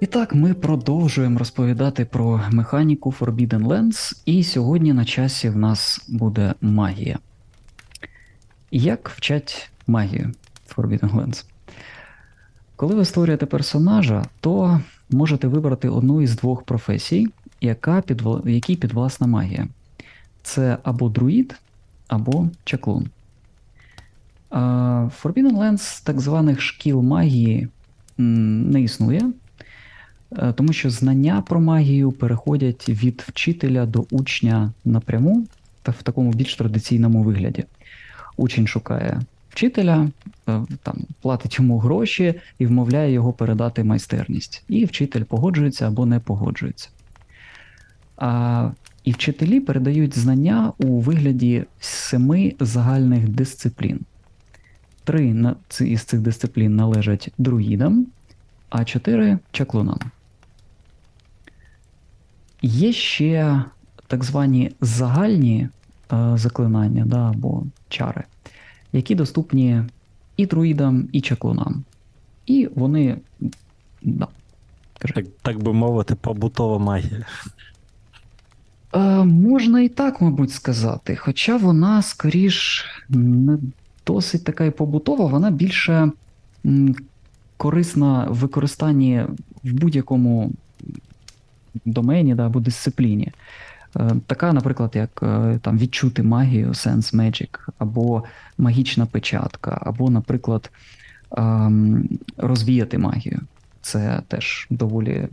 І так, ми продовжуємо розповідати про механіку Forbidden Lands, і сьогодні на часі в нас буде магія. Як вчать магію Forbidden Lands? Коли ви створюєте персонажа, то можете вибрати одну із двох професій, яка підвла... якій підвласна магія. Це або друїд, або чаклун. Forbidden Lands так званих шкіл магії не існує. Е, тому що знання про магію переходять від вчителя до учня напряму та в такому більш традиційному вигляді. Учень шукає вчителя, е, там платить йому гроші і вмовляє його передати майстерність. І вчитель погоджується або не погоджується. А, І вчителі передають знання у вигляді семи загальних дисциплін. Три із цих дисциплін належать друїдам, а чотири чаклунам. Є ще так звані загальні е, заклинання да, або чари, які доступні і друїдам, і чаклунам. І вони. Да, так, так би мовити, побутова магія. Е, Можна і так, мабуть, сказати. Хоча вона, скоріш, не досить така і побутова, вона більше м, корисна в використанні в будь-якому домені да, або дисципліні. Е, така, наприклад, як е, там відчути магію, Sense Magic, або магічна печатка, або, наприклад, ем, розвіяти магію. Це теж доволі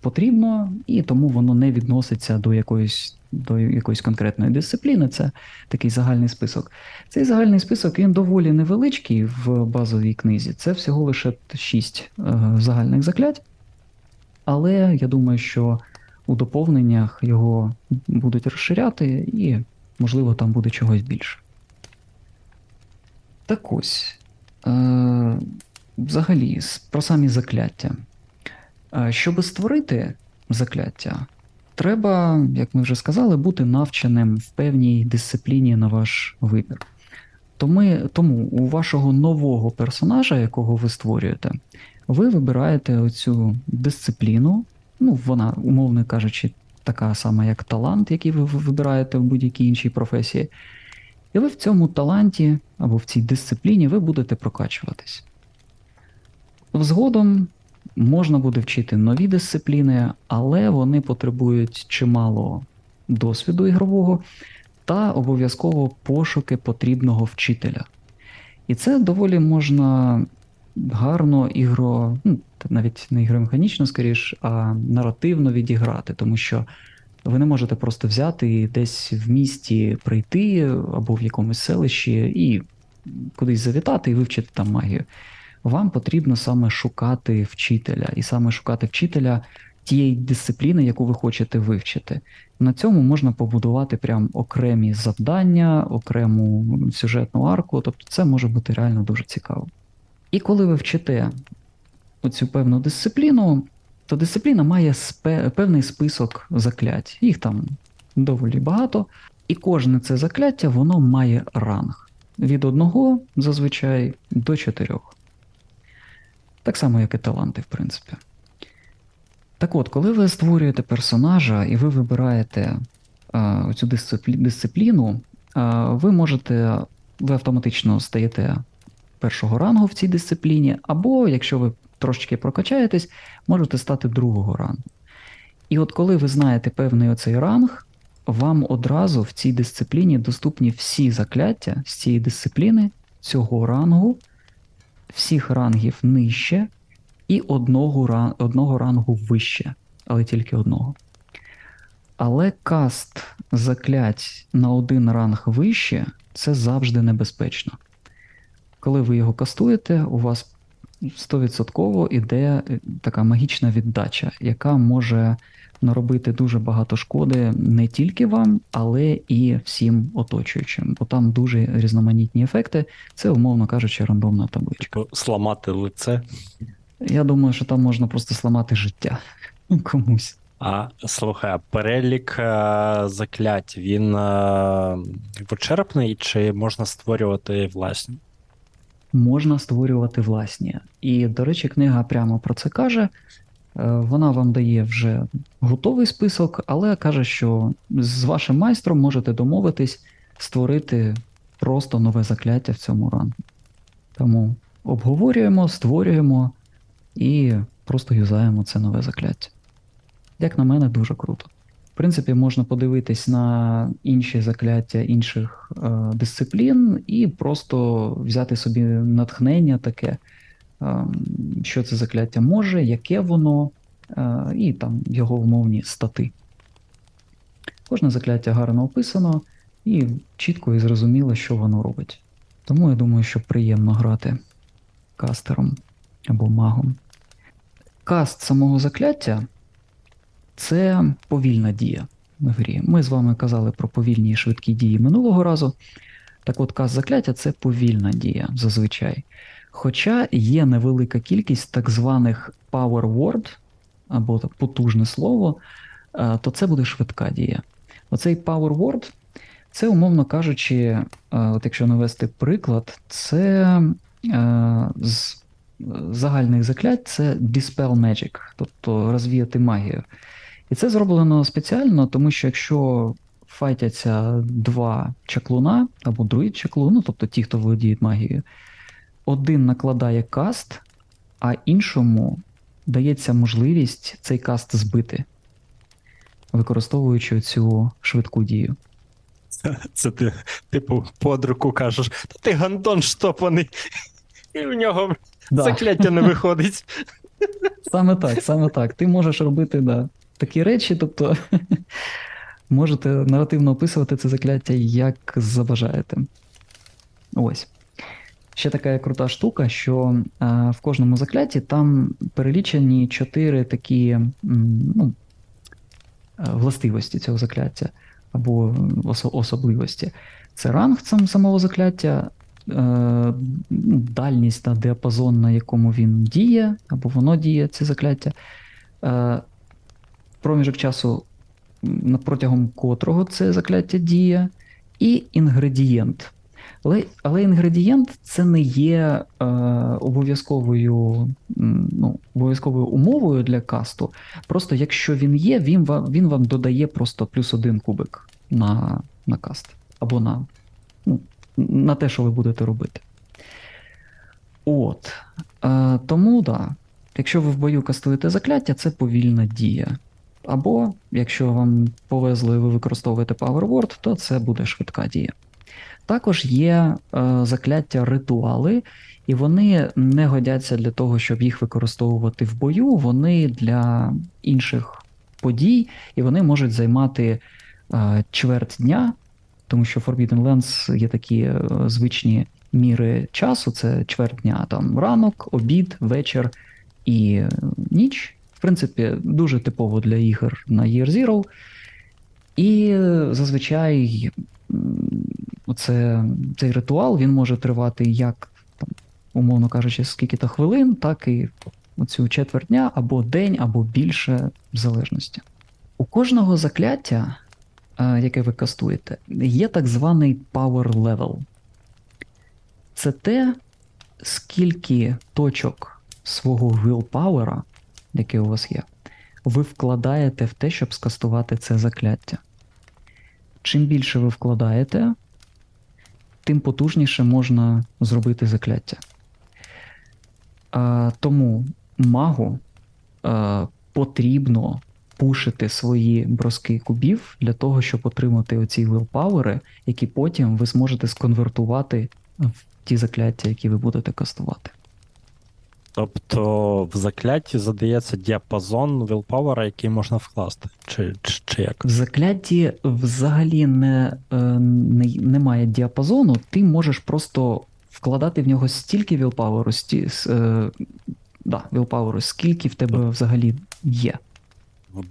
потрібно, і тому воно не відноситься до якоїсь до якоїсь конкретної дисципліни. Це такий загальний список. Цей загальний список він доволі невеличкий в базовій книзі. Це всього лише шість е, загальних заклять. Але я думаю, що у доповненнях його будуть розширяти, і, можливо, там буде чогось більше. Так ось. Е, Взагалі, про самі закляття. Е, щоб створити закляття, треба, як ми вже сказали, бути навченим в певній дисципліні на ваш вибір. Тому, тому у вашого нового персонажа, якого ви створюєте, ви вибираєте оцю дисципліну, ну, вона, умовно кажучи, така сама, як талант, який ви вибираєте в будь-якій іншій професії. І ви в цьому таланті або в цій дисципліні ви будете прокачуватись. Згодом можна буде вчити нові дисципліни, але вони потребують чимало досвіду ігрового та обов'язково пошуки потрібного вчителя. І це доволі можна гарно ігро, ну, навіть не ігромеханічно, скоріш, а наративно відіграти, тому що ви не можете просто взяти і десь в місті прийти або в якомусь селищі і кудись завітати і вивчити там магію. Вам потрібно саме шукати вчителя, і саме шукати вчителя тієї дисципліни, яку ви хочете вивчити. На цьому можна побудувати прям окремі завдання, окрему сюжетну арку, тобто це може бути реально дуже цікаво. І коли ви вчите оцю певну дисципліну, то дисципліна має спе певний список заклять. Їх там доволі багато. І кожне це закляття воно має ранг. Від одного зазвичай до чотирьох. Так само, як і таланти, в принципі. Так от, коли ви створюєте персонажа і ви вибираєте а, цю дисципліну, а, ви можете, ви автоматично стаєте першого рангу в цій дисципліні, або, якщо ви трошечки прокачаєтесь, можете стати другого рангу. І от коли ви знаєте певний оцей ранг, вам одразу в цій дисципліні доступні всі закляття з цієї дисципліни, цього рангу, всіх рангів нижче і одного, одного рангу вище, але тільки одного. Але каст заклять на один ранг вище це завжди небезпечно. Коли ви його кастуєте, у вас 100% іде е, така магічна віддача, яка може наробити дуже багато шкоди не тільки вам, але і всім оточуючим. Бо там дуже різноманітні ефекти. Це, умовно кажучи, рандомна табличка. Типу Сламати лице. Я думаю, що там можна просто сламати життя комусь. А слухай, а перелік а, е, заклять він а, е, вичерпний чи можна створювати власні? Можна створювати власні. І, до речі, книга прямо про це каже. Вона вам дає вже готовий список, але каже, що з вашим майстром можете домовитись створити просто нове закляття в цьому рангу. Тому обговорюємо, створюємо і просто юзаємо це нове закляття. Як на мене, дуже круто. В принципі, можна подивитись на інші закляття інших е, дисциплін і просто взяти собі натхнення таке, е, що це закляття може, яке воно, е, і там його умовні стати. Кожне закляття гарно описано і чітко і зрозуміло, що воно робить. Тому я думаю, що приємно грати кастером або магом. Каст самого закляття це повільна дія в грі. Ми з вами казали про повільні і швидкі дії минулого разу. Так от каст закляття це повільна дія зазвичай. Хоча є невелика кількість так званих power word, або потужне слово, е, то це буде швидка дія. Оцей power word це, умовно кажучи, е, от якщо навести приклад, це е, з загальних заклять це Dispel Magic, тобто розвіяти магію. І це зроблено спеціально, тому що якщо файтяться два чаклуна або друїд чаклун, ну, тобто ті, хто володіють магією, один накладає каст, а іншому дається можливість цей каст збити, використовуючи цю швидку дію. Це ти, типу, под руку кажеш, та ти гандон штопаний, і в нього Да. закляття не виходить. Саме так, саме так. Ти можеш робити да, такі речі, тобто можете наративно описувати це закляття як забажаєте. Ось. Ще така крута штука, що а, в кожному закляті там перелічені чотири такі ну, е, властивості цього закляття або осо- особливості. Це ранг сам- самого закляття, е, ну, дальність та діапазон, на якому він діє, або воно діє, це закляття, е, проміжок часу, протягом котрого це закляття діє, і інгредієнт. Але, але інгредієнт це не є е, обов'язковою, ну, обов'язковою умовою для касту. Просто якщо він є, він вам, він вам додає просто плюс один кубик на, на каст. Або на, ну, на те, що ви будете робити. От. Е, тому, да, якщо ви в бою кастуєте закляття, це повільна дія. Або, якщо вам повезло і ви використовуєте Power Word, то це буде швидка дія. Також є е, закляття ритуали, і вони не годяться для того, щоб їх використовувати в бою. Вони для інших подій, і вони можуть займати е, чверть дня, тому що Forbidden Lands є такі е, звичні міри часу: це чверть дня, там ранок, обід, вечір і е, ніч. Принципі, дуже типово для ігор на Year Zero. І е, зазвичай оце, цей ритуал він може тривати як, умовно кажучи, скільки-то хвилин, так і оцю четверть дня, або день, або більше, в залежності. У кожного закляття, е, яке ви кастуєте, є так званий power level. Це те, скільки точок свого willpower, яке у вас є, ви вкладаєте в те, щоб скастувати це закляття. Чим більше ви вкладаєте, тим потужніше можна зробити закляття. А, тому магу а, потрібно пушити свої броски кубів для того, щоб отримати оці willpower, які потім ви зможете сконвертувати в ті закляття, які ви будете кастувати. Тобто в закляті задається діапазон вілпауера, який можна вкласти. Чи, чи, чи як? В закляті взагалі не, е, не, немає діапазону, ти можеш просто вкладати в нього стільки вілпауеру, сті, е, да, вілпауеру, скільки в тебе взагалі є.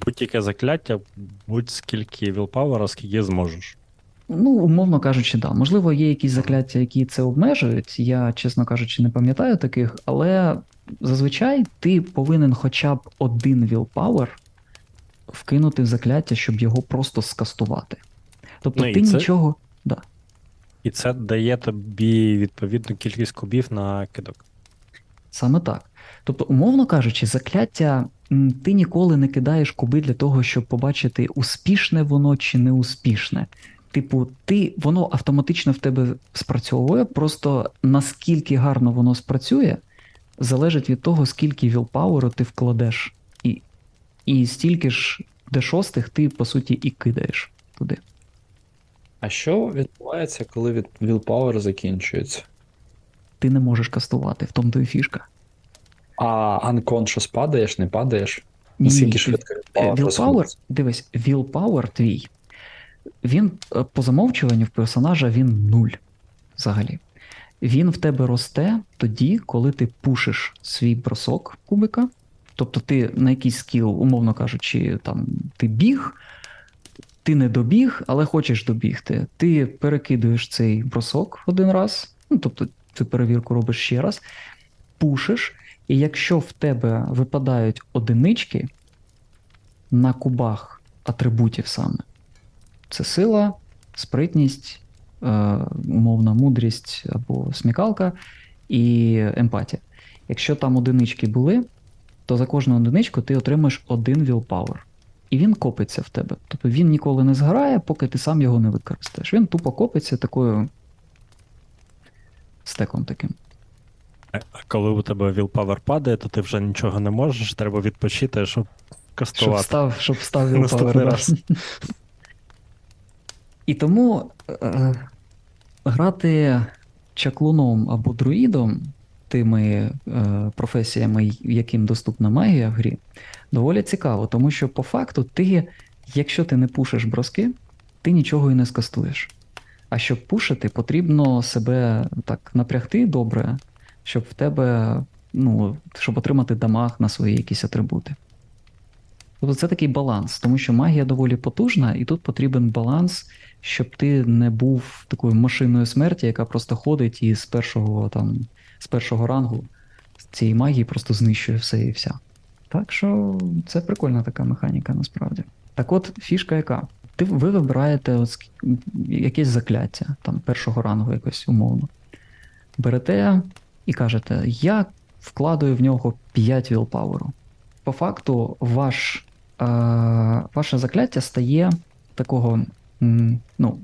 Будь-яке закляття, будь-скільки вілпауера, скільки зможеш. Ну, умовно кажучи, да. Можливо, є якісь закляття, які це обмежують. Я, чесно кажучи, не пам'ятаю таких, але зазвичай ти повинен хоча б один willpower вкинути в закляття, щоб його просто скастувати. Тобто Ну, ти це- нічого. Да. І це дає тобі відповідну кількість кубів на кидок. Саме так. Тобто, умовно кажучи, закляття ти ніколи не кидаєш куби для того, щоб побачити, успішне воно чи не успішне. Типу, ти, воно автоматично в тебе спрацьовує, просто наскільки гарно воно спрацює, залежить від того, скільки вілпауеру ти вкладеш. І, і стільки ж D6 ти, по суті, і кидаєш туди. А що відбувається, коли від Willpower закінчується? Ти не можеш кастувати, в тому то і фішка. А unconscious падаєш, не падаєш? Наскільки швидко Е, розходиться? дивись, Willpower твій, він е, по замовчуванню в персонажа він нуль взагалі. Він в тебе росте тоді, коли ти пушиш свій бросок кубика. Тобто ти на якийсь скіл, умовно кажучи, там ти біг, ти не добіг, але хочеш добігти. Ти перекидуєш цей бросок один раз, ну тобто цю перевірку робиш ще раз, пушиш, і якщо в тебе випадають одинички, на кубах атрибутів саме. Це сила, спритність, умовна мудрість або смікалка і емпатія. Якщо там одинички були, то за кожну одиничку ти отримаєш один willpower. І він копиться в тебе. Тобто він ніколи не зграє, поки ти сам його не використаєш. Він тупо копиться такою стеком таким. А Коли у тебе willpower падає, то ти вже нічого не можеш, треба відпочити, щоб Щоб став, щоб став willpower, раз. І тому е, грати чаклуном або друїдом, тими е, професіями, яким доступна магія в грі, доволі цікаво, тому що по факту ти, якщо ти не пушиш броски, ти нічого і не скастуєш. А щоб пушити, потрібно себе так напрягти добре, щоб в тебе, ну, щоб отримати дамаг на свої якісь атрибути. Тобто це такий баланс, тому що магія доволі потужна, і тут потрібен баланс, щоб ти не був такою машиною смерті, яка просто ходить і з першого там, з першого рангу цієї магії просто знищує все і вся. Так що це прикольна така механіка насправді. Так от, фішка яка? Ти, ви вибираєте от якесь закляття, там першого рангу якось умовно. Берете і кажете, я вкладаю в нього 5 вілпаверу. По факту, ваш, е, ваше закляття стає такого, ну,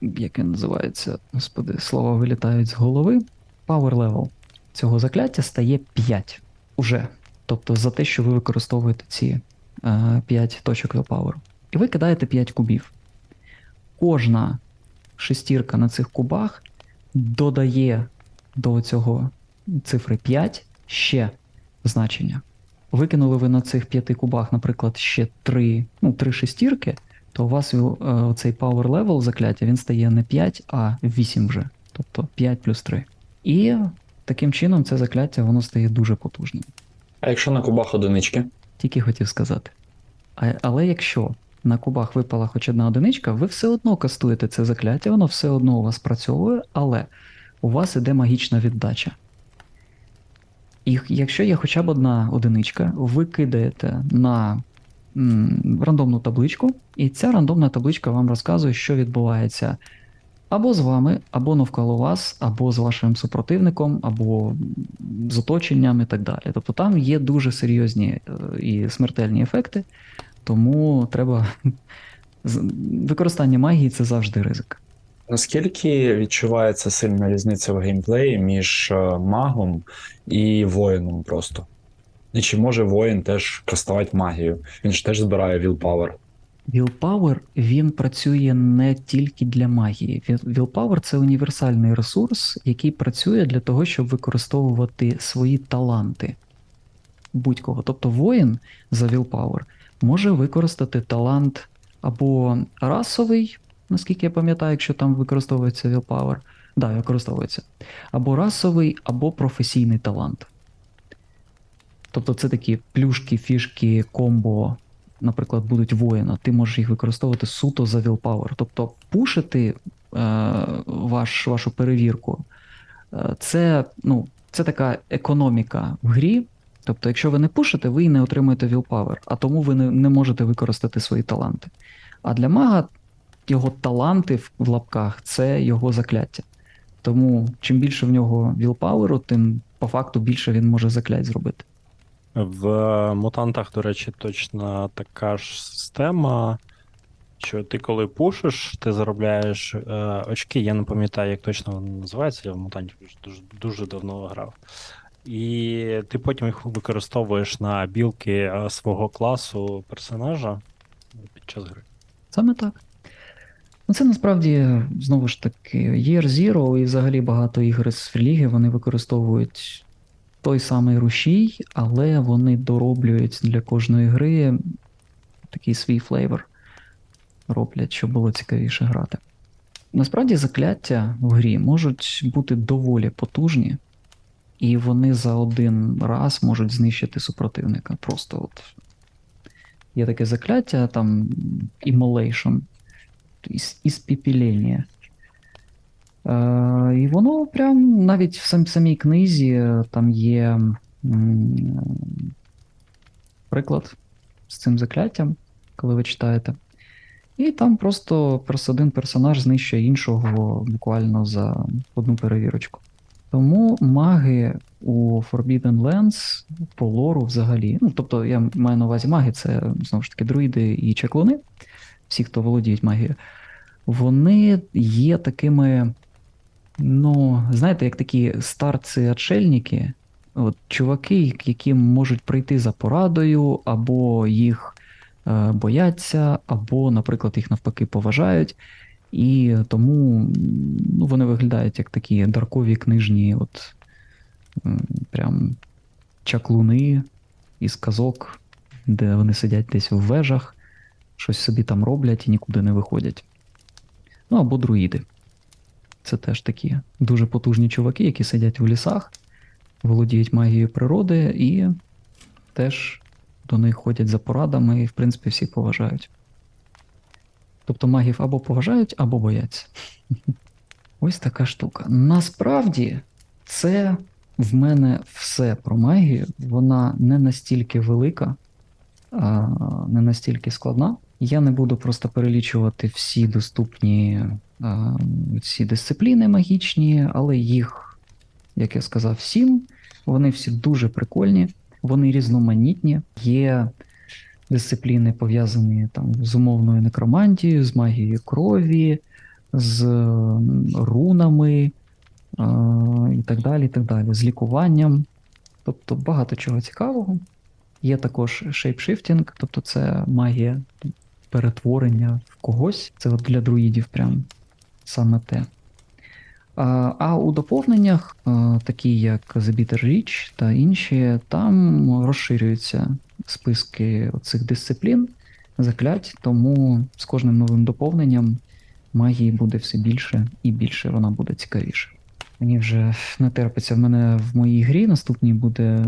як називається, господи, слова вилітають з голови. Power level цього закляття стає 5 уже. Тобто за те, що ви використовуєте ці е, 5 точок willpower. І ви кидаєте 5 кубів. Кожна шестірка на цих кубах додає до цього цифри 5 ще значення. Викинули ви на цих п'яти кубах, наприклад, ще 3, ну, 3 шестірки, то у вас е, цей power level закляття він стає не 5, а 8 вже. Тобто 5 плюс 3. І таким чином це закляття воно стає дуже потужним. А якщо на кубах одинички? Тільки хотів сказати. А, але якщо на кубах випала хоч одна одиничка, ви все одно кастуєте це закляття, воно все одно у вас працьовує, але у вас іде магічна віддача. І якщо є хоча б одна одиничка, ви кидаєте на рандомну табличку, і ця рандомна табличка вам розказує, що відбувається або з вами, або навколо вас, або з вашим супротивником, або з оточенням і так далі. Тобто там є дуже серйозні е, і смертельні ефекти, тому треба. Використання магії це завжди ризик. Наскільки відчувається сильна різниця в геймплеї між е, магом і воїном просто? І чи може воїн теж кастувати магію? Він ж теж збирає willpower. Willpower він працює не тільки для магії. Віл- Willpower це універсальний ресурс, який працює для того, щоб використовувати свої таланти будь-кого. Тобто воїн за Willpower може використати талант або расовий, наскільки я пам'ятаю, якщо там використовується Willpower. Да, використовується. Або расовий, або професійний талант. Тобто це такі плюшки, фішки, комбо, наприклад, будуть воїна, ти можеш їх використовувати суто за willpower. Тобто пушити е, ваш, вашу перевірку, е, це, ну, це така економіка в грі. Тобто, якщо ви не пушите, ви і не отримуєте willpower, а тому ви не, не можете використати свої таланти. А для мага його таланти в, лапках це його закляття. Тому чим більше в нього willpower, тим по факту більше він може заклять зробити. В мутантах, до речі, точно така ж система. Що ти коли пушиш, ти заробляєш е, очки. Я не пам'ятаю, як точно воно називається, я в мутантів дуже, дуже давно грав. І ти потім їх використовуєш абілки е, свого класу персонажа під час гри. Саме так. Ну, це насправді, знову ж таки, Year Zero і взагалі багато ігор з фріліги вони використовують той самий рушій, але вони дороблюють для кожної гри такий свій flavor. Роблять, щоб було цікавіше грати. Насправді закляття в грі можуть бути доволі потужні, і вони за один раз можуть знищити супротивника. Просто от є таке закляття, там Immolation, іс- іспіпілення. Е, і воно прям навіть в сам, самій книзі е, там є приклад з цим закляттям, коли ви читаєте. І там просто один персонаж знищує іншого буквально за одну перевірочку. Тому маги у Forbidden Lands по лору взагалі. Ну, тобто, я маю на увазі маги, це знову ж таки друїди і чеклуни, всі, хто володіють магією, вони є такими, ну, знаєте, як такі старці-отшельники, от, чуваки, які можуть прийти за порадою, або їх е, бояться, або, наприклад, їх навпаки поважають. І тому ну, вони виглядають як такі даркові книжні, от прям чаклуни із казок, де вони сидять десь в вежах, щось собі там роблять і нікуди не виходять. Ну або друїди. Це теж такі дуже потужні чуваки, які сидять в лісах, володіють магією природи і теж до них ходять за порадами, і, в принципі, всі поважають. Тобто магів або поважають, або бояться. Ось така штука. Насправді, це в мене все про магію. Вона не настільки велика, не настільки складна. Я не буду просто перелічувати всі доступні ці дисципліни магічні, але їх, як я сказав, сім. Вони всі дуже прикольні, вони різноманітні. Є дисципліни пов'язані там з умовною некромантією, з магією крові, з рунами а, і так далі, і так далі, з лікуванням. Тобто багато чого цікавого. Є також шейпшифтінг, тобто це магія перетворення в когось. Це от для друїдів прям саме те. А, у доповненнях, такі як The Bitter Reach та інші, там розширюються списки цих дисциплін, заклять, тому з кожним новим доповненням магії буде все більше і більше, вона буде цікавіше. Мені вже не терпиться. В мене в моїй грі наступній буде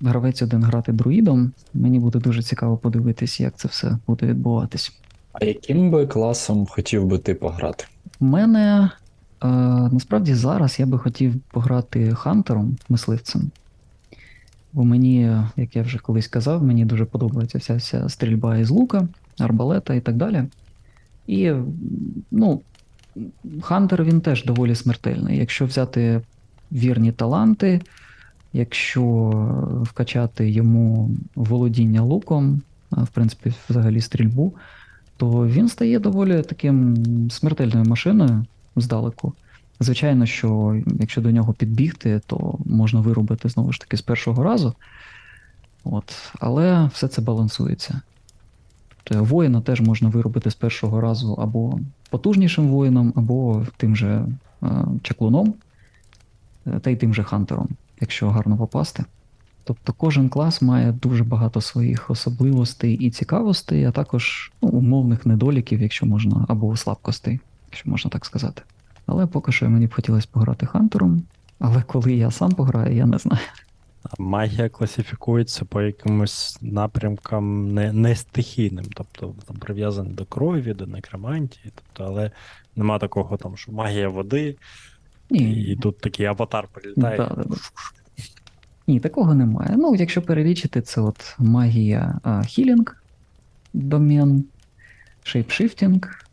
гравець один грати друїдом. Мені буде дуже цікаво подивитись, як це все буде відбуватись. А яким би класом хотів би ти пограти? У мене е, насправді зараз я би хотів пограти хантером, мисливцем. Бо мені, як я вже колись казав, мені дуже подобається вся ця стрільба із лука, арбалета і так далі. І, ну, Хантер він теж доволі смертельний. Якщо взяти вірні таланти, якщо вкачати йому володіння луком, в принципі, взагалі стрільбу, то він стає доволі таким смертельною машиною здалеку. Звичайно, що якщо до нього підбігти, то можна вирубити знову ж таки з першого разу. От, але все це балансується. Тобто воїна теж можна виробити з першого разу або потужнішим воїном, або тим же е, чаклуном, е, та й тим же хантером, якщо гарно попасти. Тобто кожен клас має дуже багато своїх особливостей і цікавостей, а також ну, умовних недоліків, якщо можна, або слабкостей, якщо можна так сказати. Але поки що мені б хотілося пограти хантером, але коли я сам пограю, я не знаю. Магія класифікується по якимось напрямкам не, не стихійним, тобто там прив'язаний до крові, до некромантії, тобто, але нема такого там, що магія води, Ні, і тут такий аватар прилітає. Да, да, да. Ні, такого немає. Ну, якщо перелічити, це от магія а, хілінг, домен, шейпшифтінг,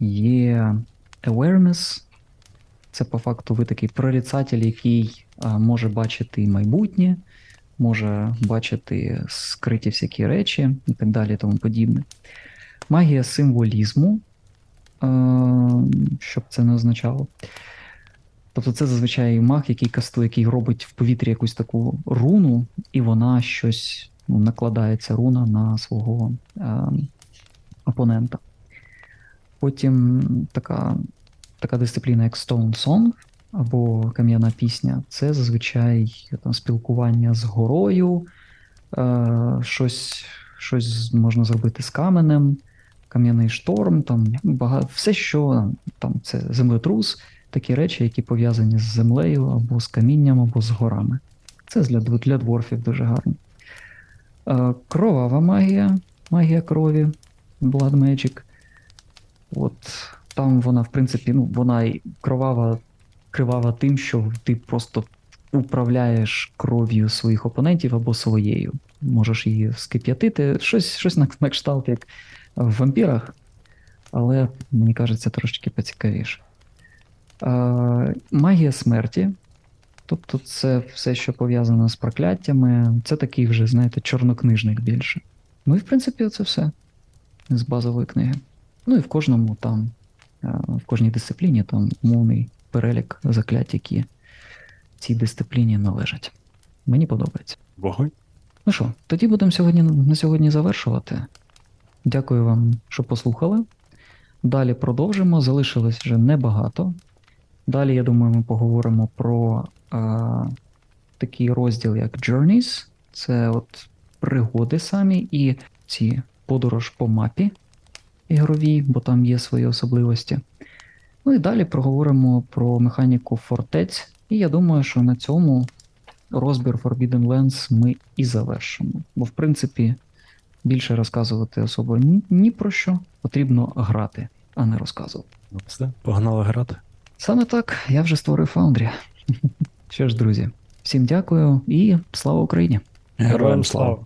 є awareness. Це по факту ви такий прорицатель, який а, може бачити майбутнє, може бачити скриті всякі речі і так далі, тому подібне. Магія символізму, е, що б це не означало. Тобто це зазвичай маг, який кастує, який робить в повітрі якусь таку руну, і вона щось ну, накладається руна на свого е, опонента. Потім така, така дисципліна, як Stone Song або кам'яна пісня, це зазвичай там, спілкування з горою, е, щось, щось можна зробити з каменем, кам'яний шторм, там, багато, все, що там, це землетрус, такі речі, які пов'язані з землею або з камінням, або з горами. Це для, для дворфів дуже гарно. Е, Кровава магія, магія крові, Blood Magic. От там вона, в принципі, ну, вона і кровава, кривава тим, що ти просто управляєш кров'ю своїх опонентів або своєю. Можеш її скип'ятити, щось, щось на, кшталт, як в вампірах, але мені кажеться трошечки поцікавіше. Е, магія смерті. Тобто це все, що пов'язано з прокляттями, це такий вже, знаєте, чорнокнижник більше. Ну і в принципі це все з базової книги. Ну і в кожному там, е, в кожній дисципліні там умовний перелік заклять, які цій дисципліні належать. Мені подобається. Вогонь. Ну що, тоді будемо сьогодні на сьогодні завершувати. Дякую вам, що послухали. Далі продовжимо. Залишилось вже небагато. Далі, я думаю, ми поговоримо про а, такий розділ, як Journeys. Це от пригоди самі і ці подорож по мапі ігровій, бо там є свої особливості. Ну і далі проговоримо про механіку фортець. І я думаю, що на цьому розбір Forbidden Lands ми і завершимо. Бо, в принципі, більше розказувати особо ні, ні про що. Потрібно грати, а не розказувати. Ну, все, погнали грати. Саме так я вже створив Foundry. Що ж, друзі, всім дякую і слава Україні! Героям слава!